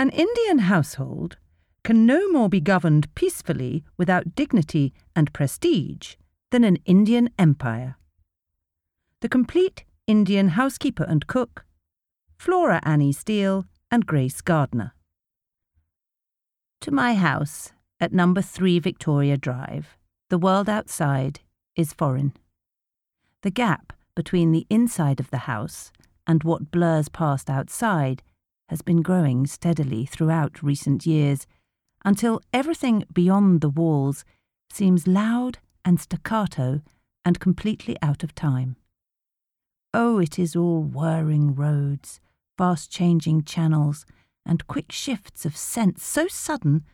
An Indian household can no more be governed peacefully without dignity and prestige than an Indian empire. The complete Indian housekeeper and cook, Flora Annie Steel and Grace Gardner. To my house at number 3 Victoria Drive, the world outside is foreign. The gap between the inside of the house and what blurs past outside has been growing steadily throughout recent years until everything beyond the walls seems loud and staccato and completely out of time. Oh, it is all whirring roads, fast changing channels, and quick shifts of sense so sudden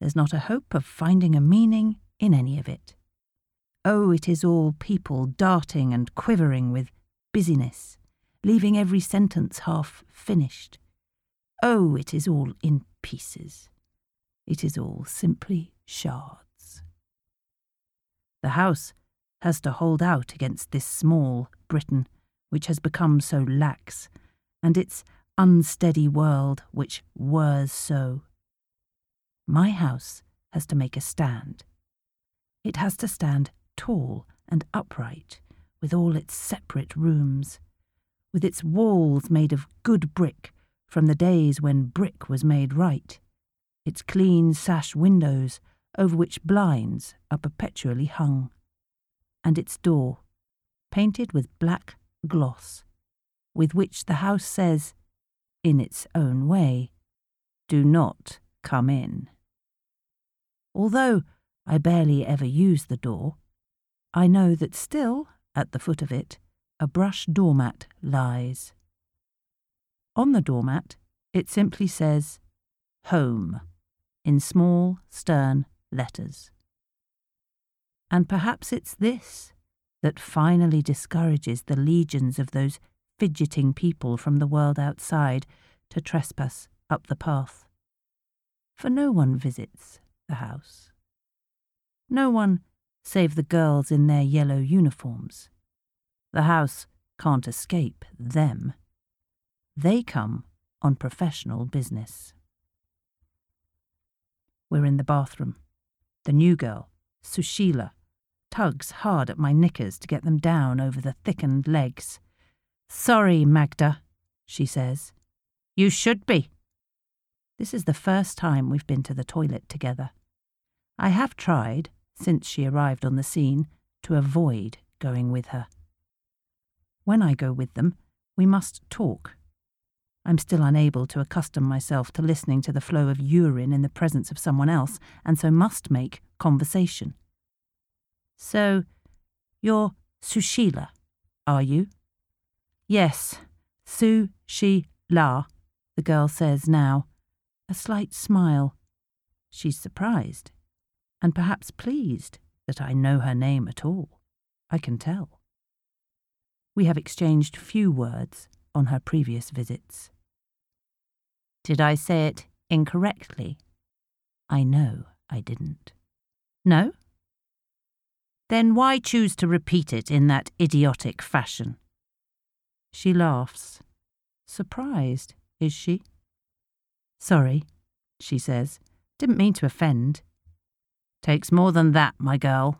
there's not a hope of finding a meaning in any of it. Oh, it is all people darting and quivering with busyness, leaving every sentence half finished. Oh, it is all in pieces. It is all simply shards. The house has to hold out against this small Britain, which has become so lax, and its unsteady world, which whirs so. My house has to make a stand. It has to stand tall and upright, with all its separate rooms, with its walls made of good brick from the days when brick was made right, its clean sash windows over which blinds are perpetually hung, and its door, painted with black gloss, with which the house says, in its own way, Do not come in. Although I barely ever use the door, I know that still, at the foot of it, a brush doormat lies. On the doormat, it simply says, Home, in small, stern letters. And perhaps it's this that finally discourages the legions of those fidgeting people from the world outside to trespass up the path. For no one visits the house. No one save the girls in their yellow uniforms. The house can't escape them. They come on professional business. We're in the bathroom. The new girl, Susheela, tugs hard at my knickers to get them down over the thickened legs. Sorry, Magda, she says. You should be. This is the first time we've been to the toilet together. I have tried, since she arrived on the scene, to avoid going with her. When I go with them, we must talk I'm still unable to accustom myself to listening to the flow of urine in the presence of someone else, and so must make conversation. So, you're Susheela, are you? Yes, Su Shi La, the girl says now, a slight smile. She's surprised, and perhaps pleased that I know her name at all. I can tell. We have exchanged few words on her previous visits. Did I say it incorrectly? I know I didn't. No? Then why choose to repeat it in that idiotic fashion? She laughs. Surprised, is she? Sorry, she says. Didn't mean to offend. Takes more than that, my girl.